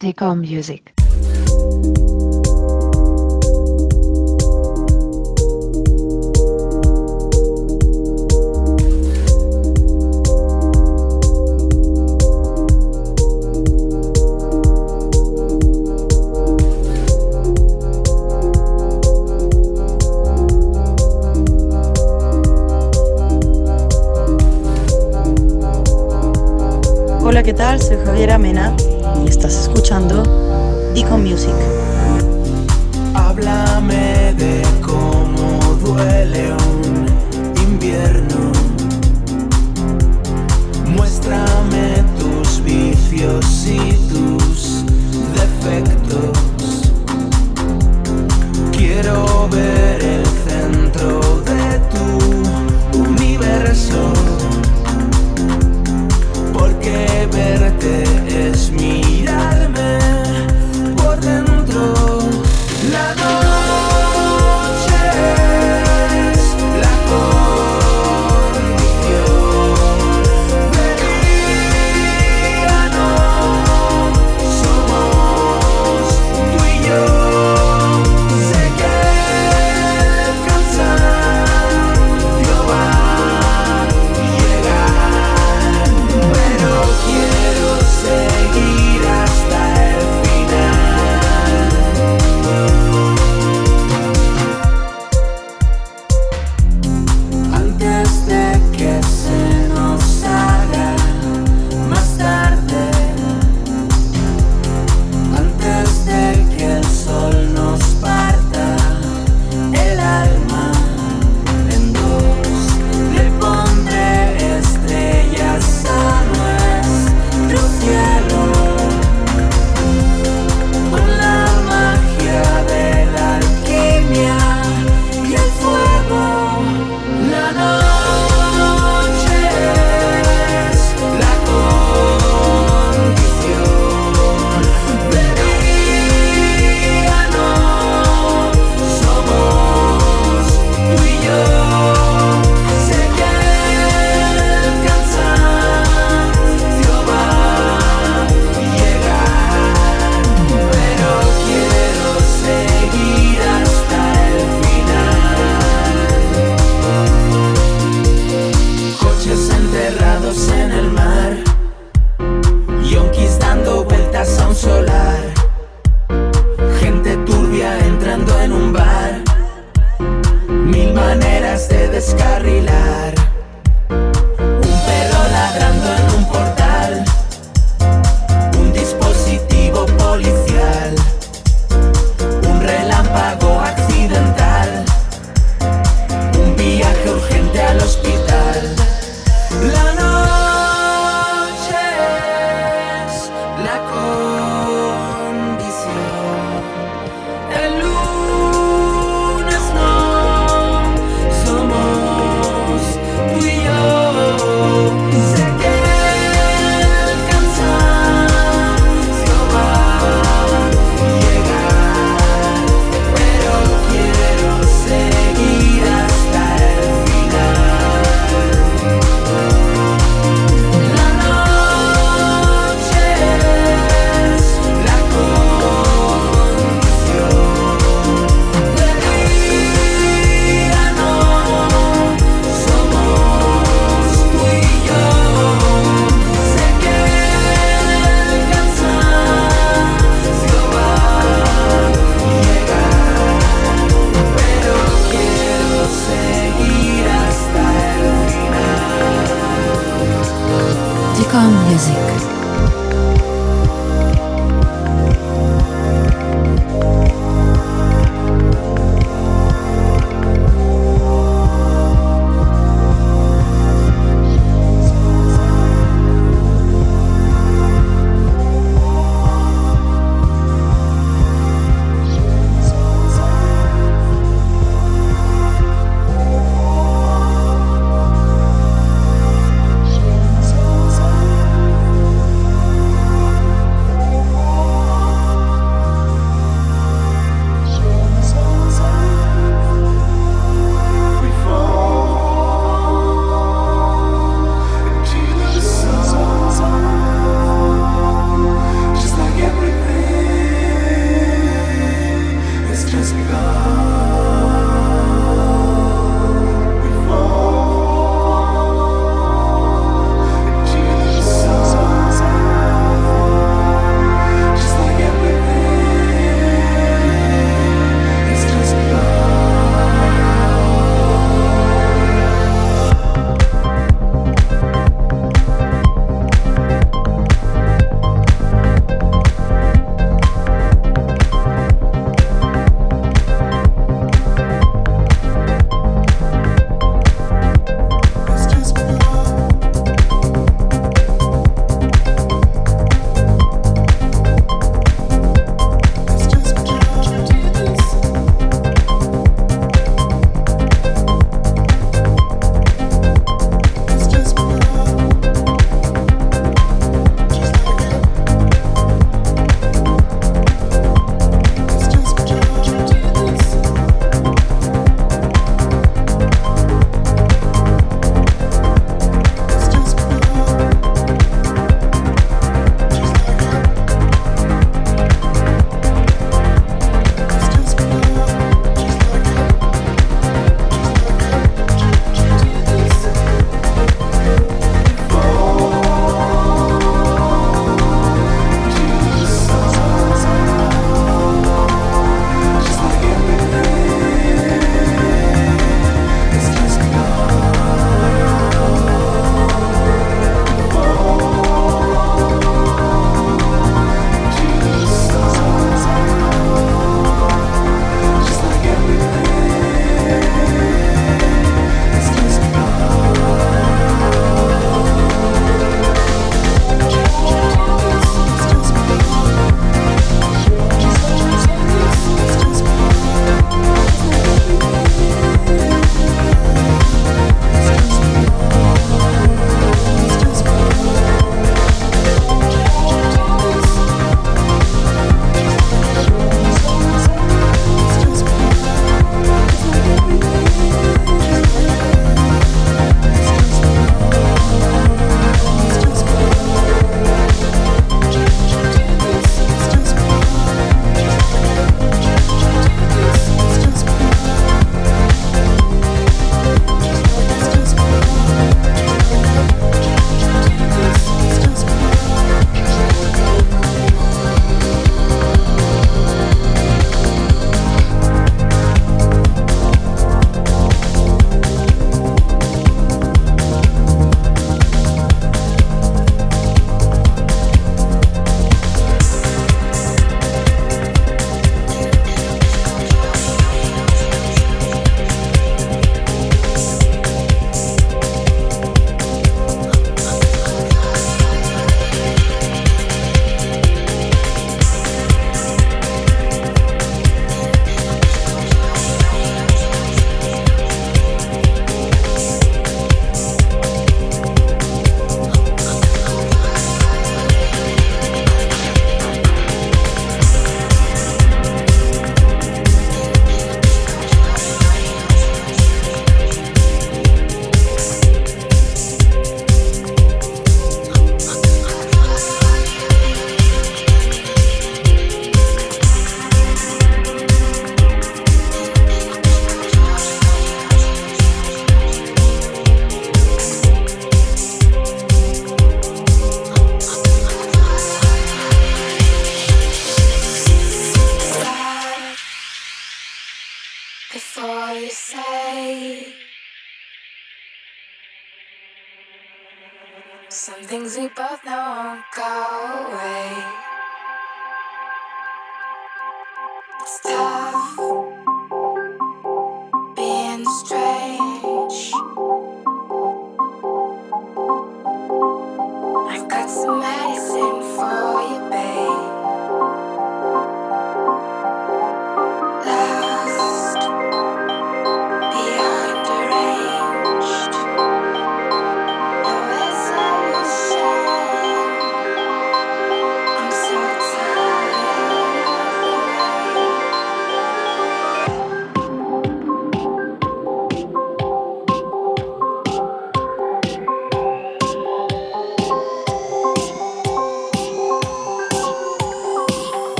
Deco Music. Hola, ¿qué tal? Soy Javier Amena y estás escuchando Deacon Music. Háblame de cómo duele un invierno. Muéstrame tus vicios y tus defectos.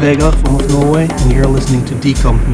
Vega from Norway, and you're listening to Decomp